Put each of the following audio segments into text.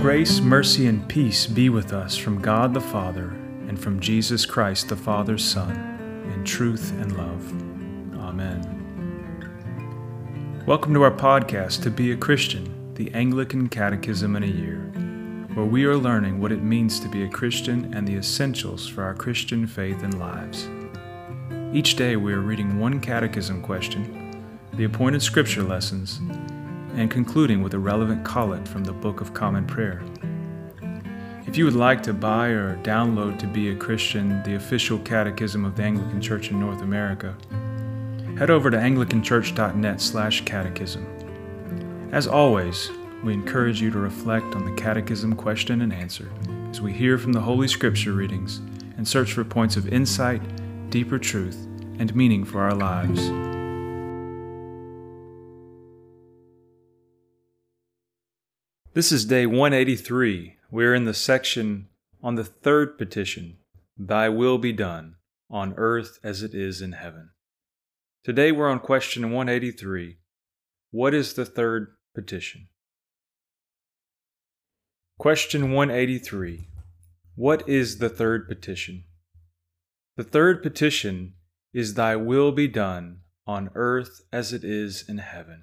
Grace, mercy, and peace be with us from God the Father and from Jesus Christ the Father's Son, in truth and love. Amen. Welcome to our podcast, To Be a Christian, the Anglican Catechism in a Year, where we are learning what it means to be a Christian and the essentials for our Christian faith and lives. Each day we are reading one catechism question, the appointed scripture lessons, and concluding with a relevant collect from the Book of Common Prayer. If you would like to buy or download To Be a Christian, the official catechism of the Anglican Church in North America, head over to anglicanchurch.net slash catechism. As always, we encourage you to reflect on the catechism question and answer as we hear from the Holy Scripture readings and search for points of insight, deeper truth, and meaning for our lives. This is day 183. We're in the section on the third petition Thy will be done, on earth as it is in heaven. Today we're on question 183. What is the third petition? Question 183. What is the third petition? The third petition is Thy will be done, on earth as it is in heaven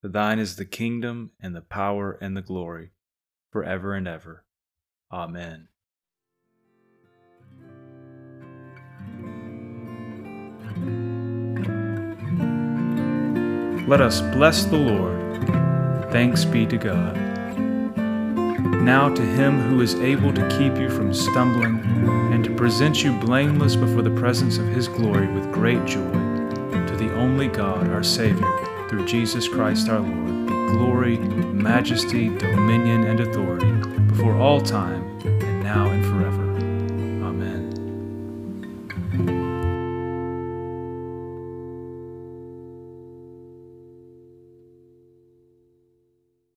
For thine is the kingdom and the power and the glory, forever and ever. Amen. Let us bless the Lord. Thanks be to God. Now to him who is able to keep you from stumbling and to present you blameless before the presence of his glory with great joy, to the only God, our Savior through Jesus Christ our Lord, be glory, majesty, dominion, and authority before all time, and now and forever.